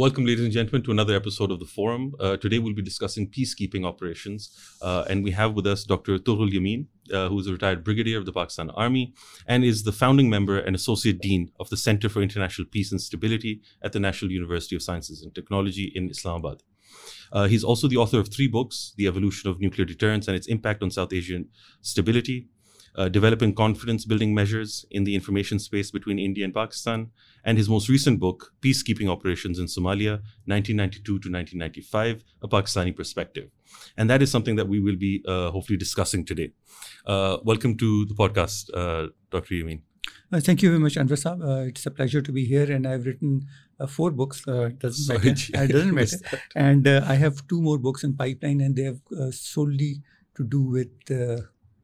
Welcome, ladies and gentlemen, to another episode of the Forum. Uh, today we'll be discussing peacekeeping operations, uh, and we have with us Dr. Tughral Yamin, uh, who is a retired brigadier of the Pakistan Army and is the founding member and associate dean of the Center for International Peace and Stability at the National University of Sciences and Technology in Islamabad. Uh, he's also the author of three books The Evolution of Nuclear Deterrence and Its Impact on South Asian Stability, uh, developing confidence building measures in the information space between India and Pakistan, and his most recent book, Peacekeeping Operations in Somalia, 1992 to 1995, A Pakistani Perspective. And that is something that we will be uh, hopefully discussing today. Uh, welcome to the podcast, uh, Dr. Yamin. Uh, thank you very much, Anwar Saab. Uh, it's a pleasure to be here, and I've written uh, four books. Uh, doesn't Sorry, matter. Uh, doesn't matter. And uh, I have two more books in pipeline, and they have uh, solely to do with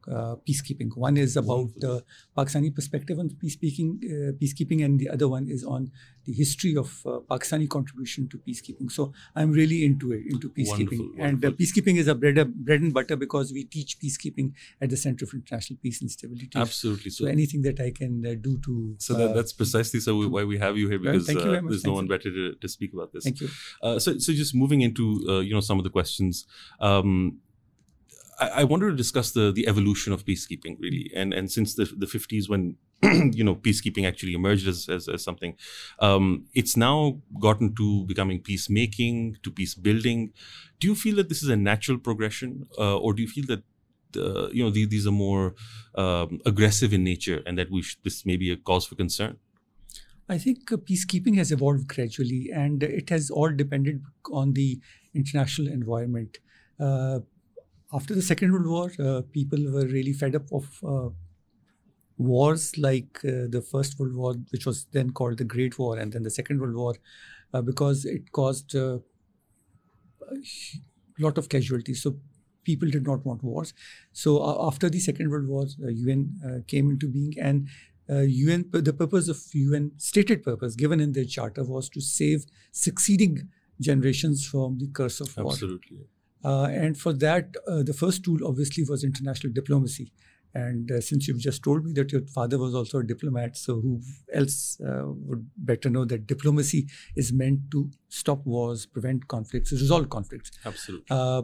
peacekeeping. One is about the Pakistani perspective on peacekeeping, uh, peacekeeping, and the other one is on the history of uh, Pakistani contribution to peacekeeping. So I'm really into it, into peacekeeping, Wonderful, and uh, wonderful. peacekeeping is a bread, bread and butter because we teach peacekeeping at the Center for International Peace and Stability. Absolutely. So anything that I can uh, do to So that, uh, that's precisely so we, why we have you here Well, because thank you uh, there's no one better to, to speak about this. thank you. Uh, so, so just moving into uh, you know some of the questions, um, I, I wanted to discuss the the evolution of peacekeeping really, and and since the the fifties when you know peacekeeping actually emerged as as, as something, um, it's now gotten to becoming peacemaking to peace building. Do you feel that this is a natural progression, uh, or do you feel that uh, you know these, these are more um, aggressive in nature, and that we this may be a cause for concern? I think uh, peacekeeping has evolved gradually, and it has all depended on the international environment. Uh, after the Second World War, uh, people were really fed up of uh, wars like uh, the First World War, which was then called the Great War, and then the Second World War, because it caused a lot of casualties. So people did not want wars. So uh, after the Second World War, uh, UN uh, came into being, and UN the purpose of UN stated purpose given in their charter was to save succeeding generations from the curse of war. Absolutely. Uh, and for that, uh, the first tool obviously was international diplomacy. And uh, since you've just told me that your father was also a diplomat, so who else uh, would better know that diplomacy is meant to stop wars, prevent conflicts, resolve conflicts. Absolutely. Uh,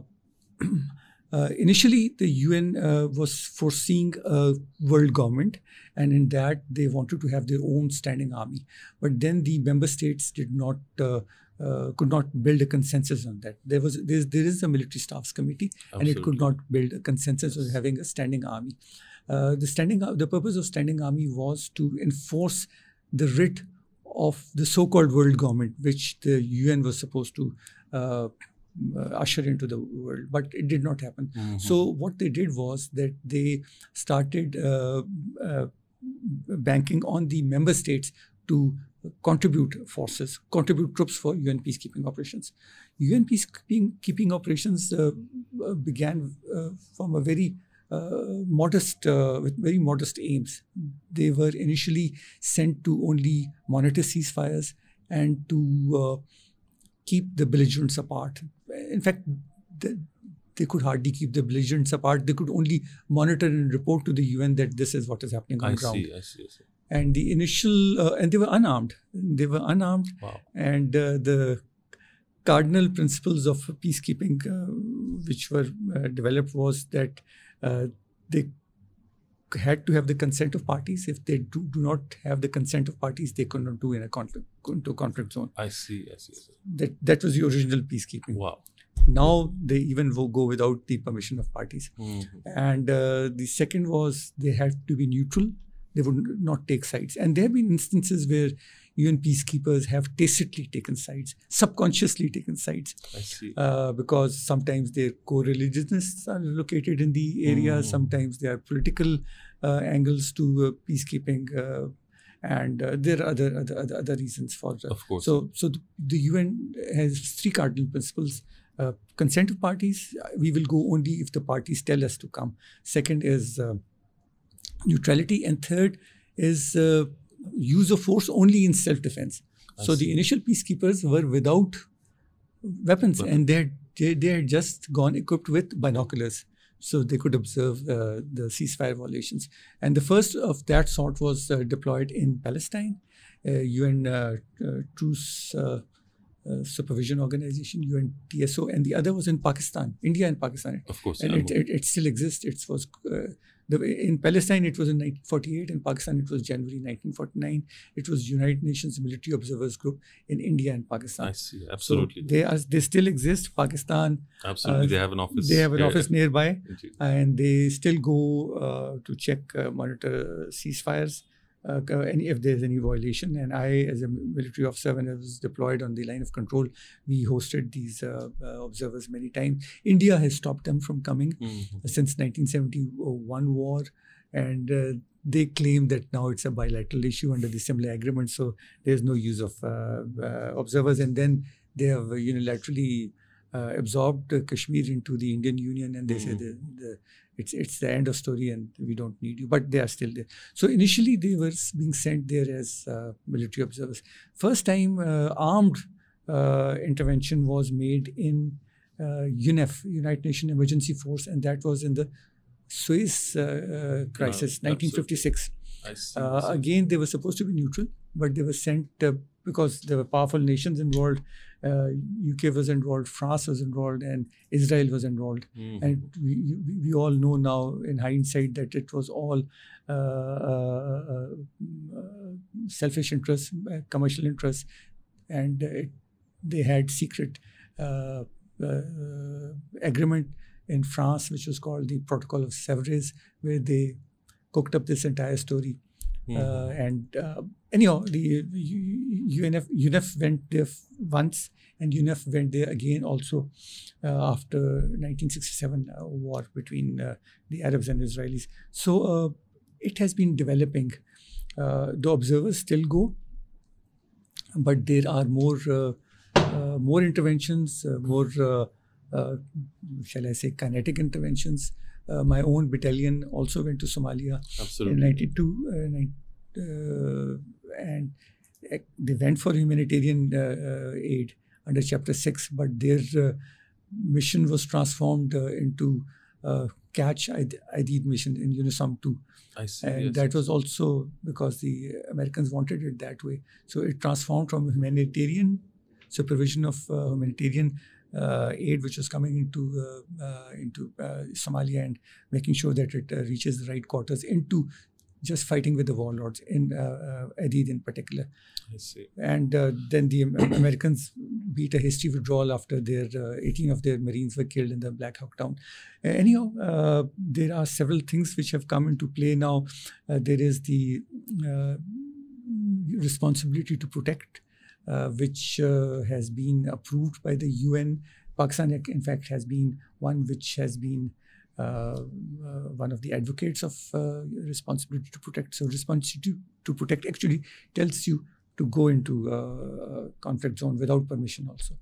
uh, initially, the UN uh, was foreseeing a world government, and in that they wanted to have their own standing army. But then the member states did not. Uh, uh, could not build a consensus on that. There was there is, there is a military staffs committee, and it could not build a consensus on having a standing army. Uh, the standing the purpose of standing army was to enforce the writ of the so-called world government, which the UN was supposed to uh, uh, usher into the world, but it did not happen. Mhm. So what they did was that they started uh, uh, banking on the member states to contribute forces, contribute troops for UN peacekeeping operations. UN peacekeeping operations uh, uh, began uh, from a very uh, modest, uh, with very modest aims. They were initially sent to only monitor ceasefires and to uh, keep the belligerents apart. In fact, the, they could hardly keep the belligerents apart. They could only monitor and report to the UN that this is what is happening on I ground. see. I see. I see. And the initial, uh, and they were unarmed. They were unarmed, Wow. and uh, the cardinal principles of peacekeeping, uh, which were uh, developed, was that uh, they had to have the consent of parties. If they do, do not have the consent of parties, they could not do in a conflict into a conflict zone. I see. I see. I see. That that was the original peacekeeping. Wow. Now they even go without the permission of parties. Mhm. And uh, the second was they had to be neutral. They would not take sides. And there have been instances where UN peacekeepers have tacitly taken sides, subconsciously taken sides, I see. uh, because sometimes their co-religionists are located in the area. Mm. Sometimes there are political uh, angles to uh, peacekeeping, uh, and uh, there are other, other other other reasons for that. of course. So, so the, the UN has three cardinal principles. Uh, consent of parties, we will go only if the parties tell us to come. Second is uh, neutrality. And third is uh, use of force only in self defense. I So see. the initial peacekeepers were without weapons Weapon. and they had, they, they had just gone equipped with binoculars. So they could observe uh, the ceasefire violations. And the first of that sort was uh, deployed in Palestine. Uh, UN uh, uh, truce uh, uh, supervision organization, UNTSO, and the other was in Pakistan, India and Pakistan. Of course, and it, it, it still exists. It was uh, Pakistan's group India and Pakistan Uh, any if there's any violation, and I, as a military officer, when I was deployed on the line of control, we hosted these uh, uh, observers many times. India has stopped them from coming Mhm. since 1971 war, and uh, they claim that now it's a bilateral issue under the Simla Agreement, so there's no use of uh, uh, observers. And then they have unilaterally uh, absorbed uh, Kashmir into the Indian Union, and they say Mhm. the, the, it's it's the end of story, and we don't need you. But they are still there. So initially they were being sent there as uh, military observers. First time uh, armed uh, intervention was made in uh, UNEF, United Nations Emergency Force, and that was in the Suez uh, uh, crisis, absolutely. 1956. I see. Uh, again, they were supposed to be neutral, but they were sent uh, because there were powerful nations involved. Uh, UK was involved, France was involved, and Israel was involved. Mhm. And we, we, we all know now, in hindsight, that it was all uh, uh, uh, selfish interests, uh, commercial interests, and it, they had secret uh, uh, agreement in France, which was called the Protocol of Sèvres, where they cooked up this entire story. Hmm. Uh, and uh, anyhow, the UNEF UNEF went there once, and UNEF went there again also uh, after 1967 uh, war between uh, the Arabs and Israelis. So uh, it has been developing. Uh, the observers still go, but there are more more interventions, more shall I say kinetic interventions. Uh, my own battalion also went to Somalia in 92 uh, uh, and uh, they went for humanitarian uh, aid under chapter 6 but their uh, mission was transformed uh, into uh, catch Aidid mission in UNOSOM 2 I see. and yes. that was also because the americans wanted it that way so it transformed from humanitarian supervision of uh, humanitarian aid which is coming into uh, uh, into uh, Somalia and making sure that it uh, reaches the right quarters into just fighting with the warlords in uh, uh, Aidid in particular. I see. And uh, then the Americans beat a hasty withdrawal after their uh, 18 of their Marines were killed in the Black Hawk Down. Uh, anyhow, uh, there are several things which have come into play now. Uh, there is the uh, responsibility to protect, uh, which uh, has been approved by the UN. Pakistan, in fact, has been one which has been uh, uh, one of the advocates of uh, responsibility to protect. So, responsibility to protect actually tells you to go into uh, conflict zone without permission, also.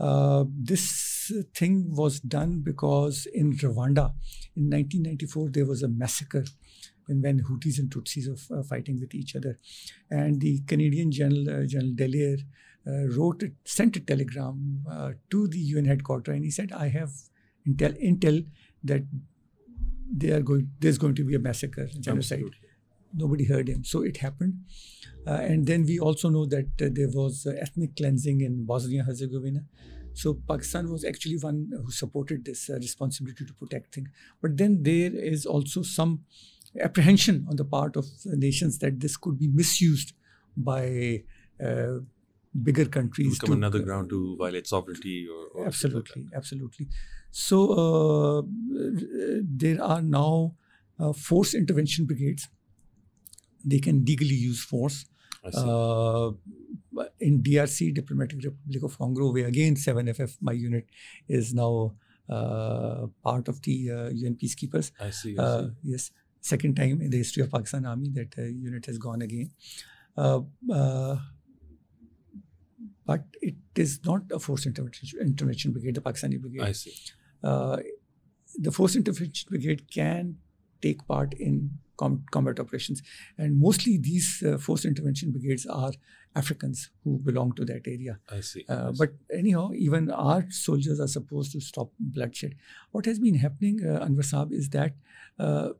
Uh, this thing was done because in Rwanda in 1994 there was a massacre when, when Houthis and Tutsis are uh, fighting with each other, and the Canadian General uh, General Dallaire uh, wrote sent a telegram uh, to the UN headquarters, and he said, "I have intel intel that they are going there's going to be a massacre, genocide." Absolutely. Nobody heard him, so it happened. Uh, and then we also know that uh, there was uh, ethnic cleansing in Bosnia Herzegovina. So Pakistan was actually one who supported this uh, responsibility to protect things. But then there is also some apprehension on the part of the nations that this could be misused by uh, bigger countries. become to- another ground to violate sovereignty or, or things like absolutely absolutely so uh, there are now uh, force intervention brigades they can legally use force. I see. uh, in drc diplomatic republic of congo where again 7ff my unit is now uh, part of the uh, un peacekeepers I see. I uh, see. yes, second time in the history of Pakistan Army that uh, unit has gone again. Uh, uh, but it is not a force intervention, intervention brigade, the Pakistani brigade. I see. Uh, the force intervention brigade can take part in com- combat operations, and mostly these uh, force intervention brigades are Africans who belong to that area. I see. Uh, I see. but anyhow, even our soldiers are supposed to stop bloodshed. What has been happening, uh, Anwar Saab, is that uh,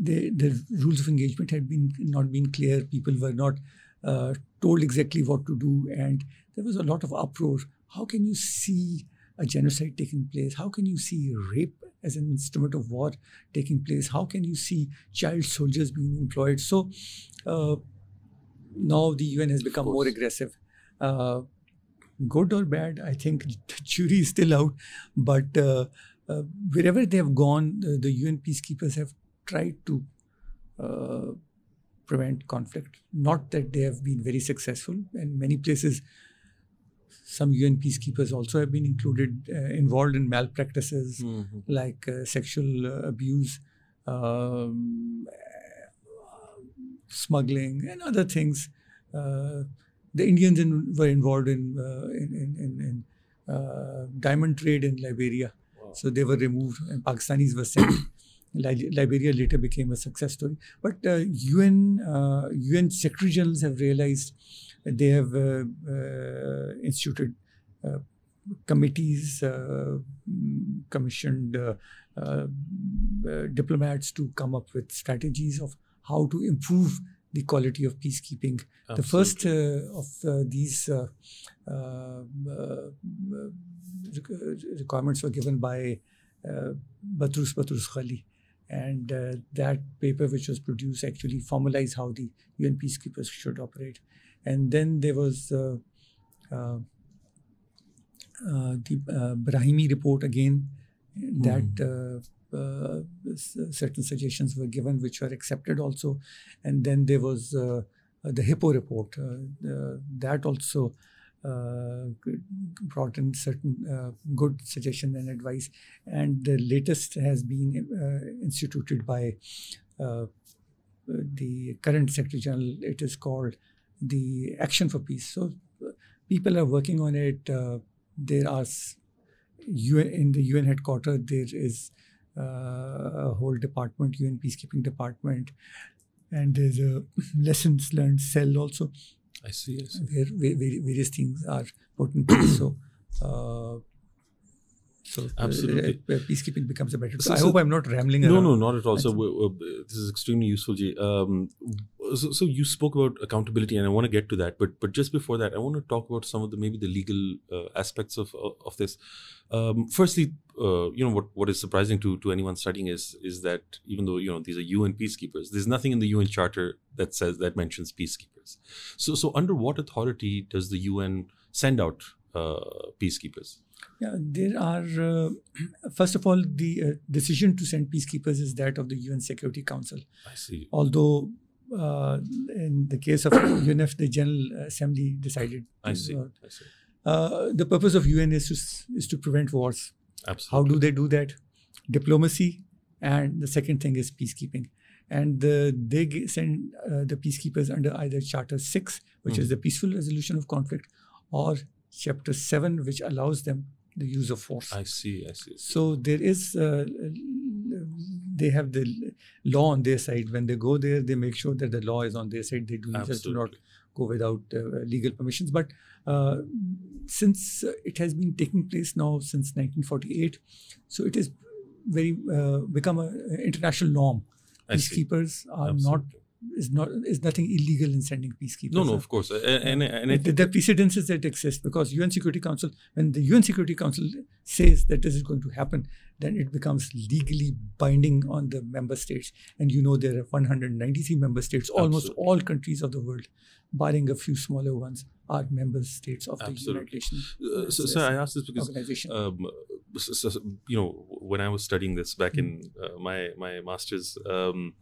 the, the rules of engagement had been not been clear. People were not uh, told exactly what to do, and there was a lot of uproar. How can you see a genocide taking place? How can you see rape as an instrument of war taking place? How can you see child soldiers being employed? So uh, now the UN has become more aggressive. Uh, good or bad, I think the jury is still out. But uh, uh wherever they have gone, the, the UN peacekeepers have tried to uh, prevent conflict. Not that they have been very successful. In many places, some UN peacekeepers also have been included, uh, involved in malpractices mm-hmm. like uh, sexual uh, abuse, um, smuggling, and other things. Uh, the Indians in, were involved in uh, in, in, in, uh, diamond trade in Liberia, wow. so they were removed, and Pakistanis were sent. Liberia later became a success story. But UN UN Secretary Generals have realized they have uh, uh, instituted uh, committees, commissioned diplomats to come up with strategies of how to improve the quality of peacekeeping. Absolutely. The first uh, of uh, these uh, requirements were given by Boutros Boutros Ghali. And that paper, which was produced, actually formalized how the UN peacekeepers should operate. And then there was uh, uh, uh, the Brahimi report again, that mm. certain suggestions were given, which were accepted also. And then there was the HIPPO report, that also. Uh, brought in certain uh, good suggestions and advice. And the latest has been uh, instituted by the current Secretary General. It is called the action for peace. So people are working on it. There are UN, in the UN headquarters. There is uh, a whole department, UN peacekeeping department, and there's a lessons learned cell also. I see. I see. Where, where various things are put in place. so. Uh, Uh, so uh, absolutely, uh, peacekeeping becomes a better. So, I so hope I'm not rambling. No, around. no, no, not at all. So this is extremely useful, Ji. Um, so, so, you spoke about accountability, and I want to get to that. But but just before that, I want to talk about some of the maybe the legal uh, aspects of of this. Um, firstly, uh, you know what what is surprising to to anyone studying is is that even though you know these are UN peacekeepers, there's nothing in the UN Charter that says that mentions peacekeepers. So so under what authority does the UN send out uh, peacekeepers? Yeah, there are, uh, first of all, the uh, decision to send peacekeepers is that of the UN Security Council. I see. Although, uh, in the case of UNEF, the General Assembly decided. I see. I see. Uh, the purpose of UN is to, is to prevent wars. Absolutely. How do they do that? Diplomacy, and the second thing is peacekeeping. And the, they send uh, the peacekeepers under either Charter 6, which mm. is hmm. the peaceful resolution of conflict, or chapter 7, which allows them the use of force. I see, I see. So there is, uh, they have the law on their side. When they go there, they make sure that the law is on their side. They do Absolutely. just do not go without uh, legal permissions. But uh, since it has been taking place now since 1948, so it is very uh, become an international norm. Peacekeepers are Absolutely. not is not is nothing illegal in sending peacekeepers. No, no, of course, and, and, and precedences that exist because UN Security Council, when the UN Security Council says that this is going to happen, then it becomes legally binding on the member states. And you know there are 193 member states, almost Absolutely. all countries of the world, barring a few smaller ones, are member states of Absolutely. the United Nations. Uh, so, so, I asked this because um, so, so, you know when I was studying this back mm-hmm. in uh, my my masters. Um,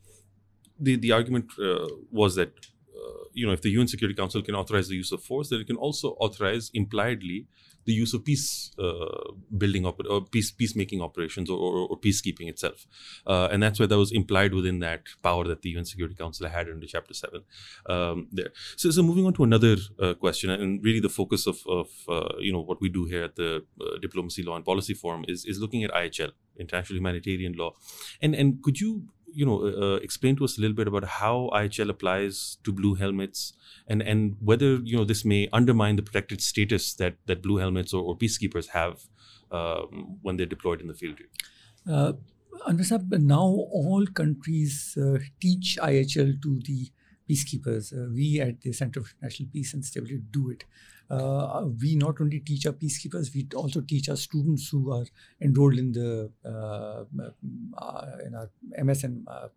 the the argument uh, was that uh, you know if the UN Security Council can authorize the use of force, then it can also authorize impliedly the use of peace uh, building op- or peace peacemaking operations or, or, or peacekeeping itself, uh, and that's why that was implied within that power that the UN Security Council had under Chapter Seven. Um, there. So, so moving on to another question, and really the focus of, of you know what we do here at the Diplomacy Law and Policy Forum is is looking at IHL, International Humanitarian Law, and and could you you know, uh, uh, explain to us a little bit about how IHL applies to blue helmets, and and whether you know this may undermine the protected status that that blue helmets or, or peacekeepers have um, when they're deployed in the field. Uh, now all countries uh, teach IHL to the peacekeepers. Uh, we at the Center for International Peace and Stability do it. Uh, we not only teach our peacekeepers, we also teach our students who are enrolled in the uh, uh in our MS and uh,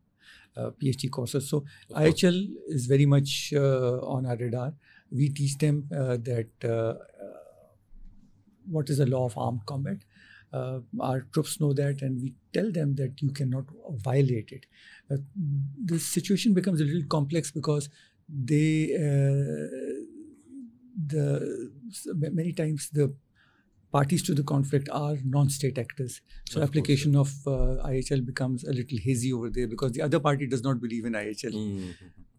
uh, PhD courses. So IHL is very much on our radar. We teach them that what is the law of armed combat. Uh, our troops know that, and we tell them that you cannot violate it. Uh, the situation becomes a little complex because they, uh, the many times the parties to the conflict are non-state actors. So of application course, of uh, IHL becomes a little hazy over there because the other party does not believe in IHL. Mm-hmm.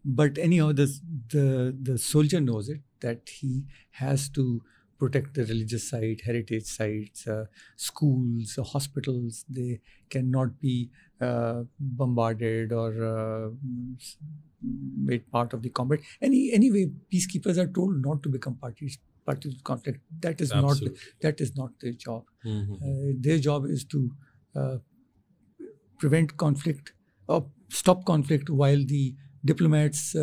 But anyhow, the, the the soldier knows it that he has to protect the religious site, heritage sites, uh, schools, uh, hospitals. They cannot be uh, bombarded or uh, made part of the combat. Any anyway, peacekeepers are told not to become parties parties to conflict. That is Absolutely. not that is not their job. Mm-hmm. Uh, their job is to uh, prevent conflict or stop conflict while the diplomats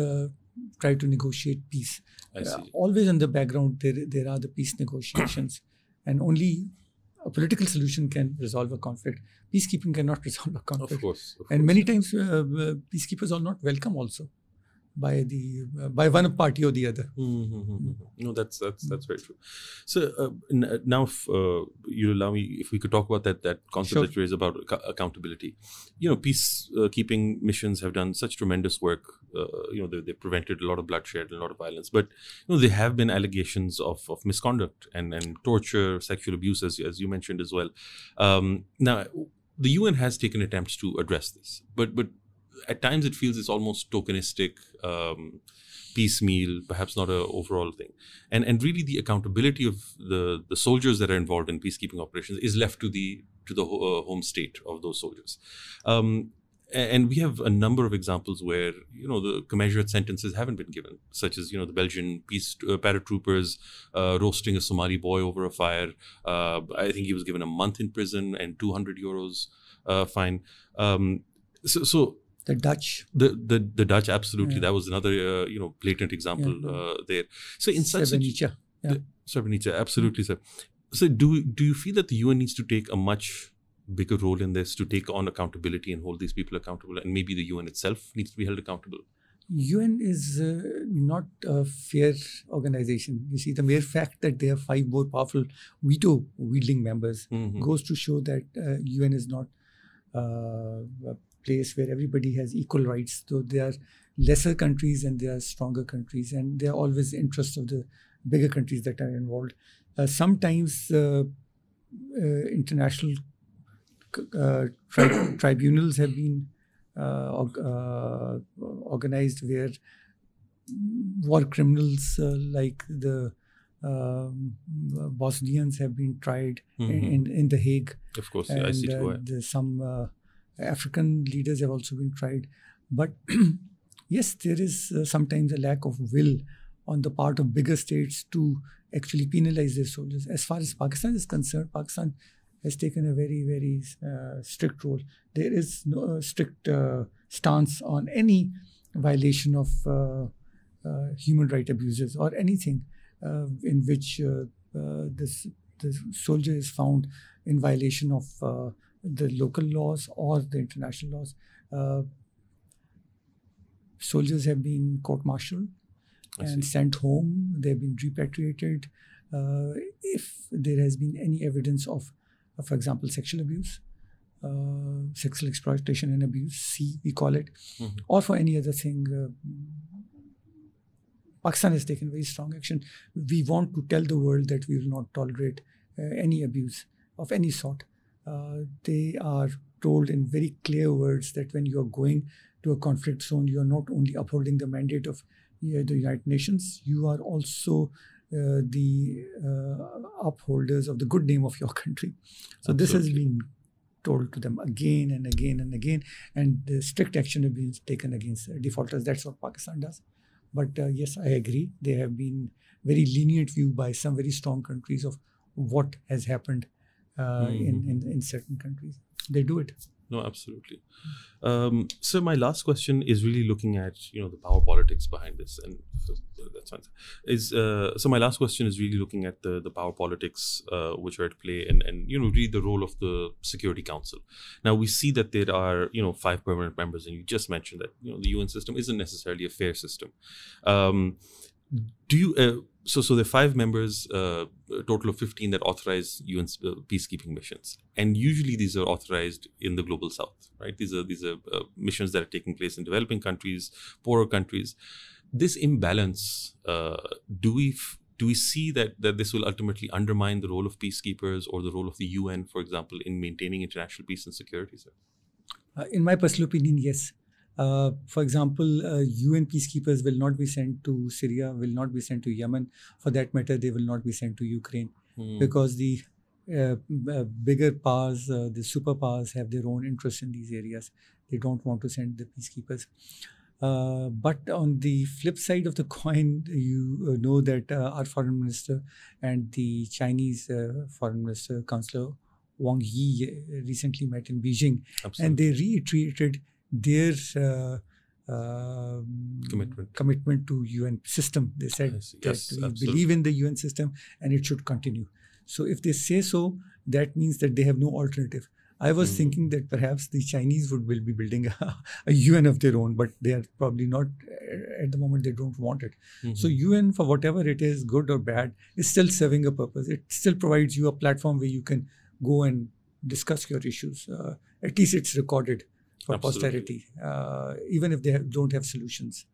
try to negotiate peace. Uh, always in the background, there, there are the peace negotiations, and only a political solution can resolve a conflict. Peacekeeping cannot resolve a conflict. Of course. Of and course. many times, uh, uh, peacekeepers are not welcome also by the uh, by one party or the other. Mm-hmm. No, that's that's that's very true. So uh, n- now, if uh, you allow me, if we could talk about that that concept sure. that you raised about accountability. You know, peacekeeping missions have done such tremendous work. Uh, you know, they, they prevented a lot of bloodshed and a lot of violence, but you know, there have been allegations of, of misconduct and and torture, sexual abuse, as as you mentioned as well. Um, now, the UN has taken attempts to address this, but but at times it feels it's almost tokenistic, um, piecemeal, perhaps not an overall thing. And and really the accountability of the the soldiers that are involved in peacekeeping operations is left to the to the uh, home state of those soldiers. Um, and we have a number of examples where you know the commensurate sentences haven't been given, such as you know the Belgian peace uh, paratroopers uh, roasting a Somali boy over a fire. Uh, I think he was given a month in prison and 200 euros uh, fine. Um, so, so the Dutch. The the, the Dutch, absolutely. Yeah. That was another uh, you know blatant example yeah. uh, there. So in such Srebrenica. Yeah. Srebrenica, absolutely, sir. So do do you feel that the UN needs to take a much bigger role in this to take on accountability and hold these people accountable, and maybe the UN itself needs to be held accountable? UN is uh, not a fair organization. You see, the mere fact that they have five more powerful veto wielding members mm-hmm. goes to show that uh, UN is not uh, place where everybody has equal rights. So there are lesser countries and there are stronger countries, and there are always interests of the bigger countries that are involved. Uh, sometimes uh, uh, international uh, tri- tribunals have been uh, uh, organized where war criminals like the um, Bosnians have been tried mm-hmm. in, in The Hague. Of course, and, I see. Uh, some African leaders have also been tried. But yes, there is uh, sometimes a lack of will on the part of bigger states to actually penalize their soldiers. As far as Pakistan is concerned, Pakistan has taken a very, very uh, strict role. There is no uh, strict uh, stance on any violation of uh, uh, human right abuses or anything in which this the soldier is found in violation of the local laws or the international laws. Uh, soldiers have been court-martialed and sent home. They've been repatriated. Uh, if there has been any evidence of, uh, for example, sexual abuse, uh, sexual exploitation and abuse, C we call it, mm-hmm. or for any other thing, uh, Pakistan has taken very strong action. We want to tell the world that we will not tolerate uh, any abuse of any sort. Uh, they are told in very clear words that when you are going to a conflict zone, you are not only upholding the mandate of uh, the United Nations, you are also uh, the uh, upholders of the good name of your country. So Absolutely. this has been told to them again and again and again, and the strict action has been taken against defaulters. That's what Pakistan does. But uh, yes, I agree. There have been very lenient view by some very strong countries of what has happened mm-hmm. in, in, in certain countries. They do it. No, absolutely. Um, so my last question is really looking at you know the power politics behind this, and that's fine. Is uh, so my last question is really looking at the the power politics uh, which are at play, and and you know really the role of the Security Council. Now we see that there are you know five permanent members, and you just mentioned that you know the UN system isn't necessarily a fair system. Um, do you uh, so so are five members uh, a total of 15 that authorize un uh, peacekeeping missions. And usually these are authorized in the global south right? These are these are uh, missions that are taking place in developing countries poorer countries. This imbalance uh, do we do we see that that this will ultimately undermine the role of peacekeepers or the role of the un for example in maintaining international peace and security sir? Uh, in my personal opinion yes uh, for example, uh, UN peacekeepers will not be sent to Syria, will not be sent to Yemen. For that matter, they will not be sent to Ukraine hmm. because the uh, uh bigger powers, uh, the superpowers, have their own interests in these areas. They don't want to send the peacekeepers. but on the flip side of the coin, you know that our foreign minister and the Chinese foreign minister, Councillor Wang Yi, recently met in Beijing, Absolutely. and they reiterated their uh, uh, commitment commitment to UN system. They said that yes, we absolutely. believe in the UN system and it should continue. So if they say so, that means that they have no alternative. I was mm-hmm. thinking that perhaps the Chinese would will be building a, a, UN of their own, but they are probably not at the moment. They don't want it. Mm-hmm. So UN, for whatever it is, good or bad, is still serving a purpose. It still provides you a platform where you can go and discuss your issues. Uh, at least it's recorded for Absolutely. posterity, uh, even if they have, don't have solutions.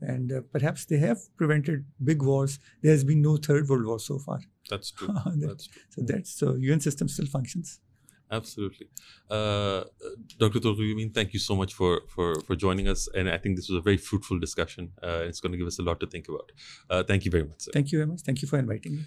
And uh, perhaps they have prevented big wars. There has been no third world war so far. That's true. that, that's true. So that's so UN system still functions. Absolutely, uh, Dr. Tughral thank you so much for, for for joining us, and I think this was a very fruitful discussion. Uh, it's going to give us a lot to think about. Uh, thank you very much. Sir. Thank you very much. Thank you for inviting me.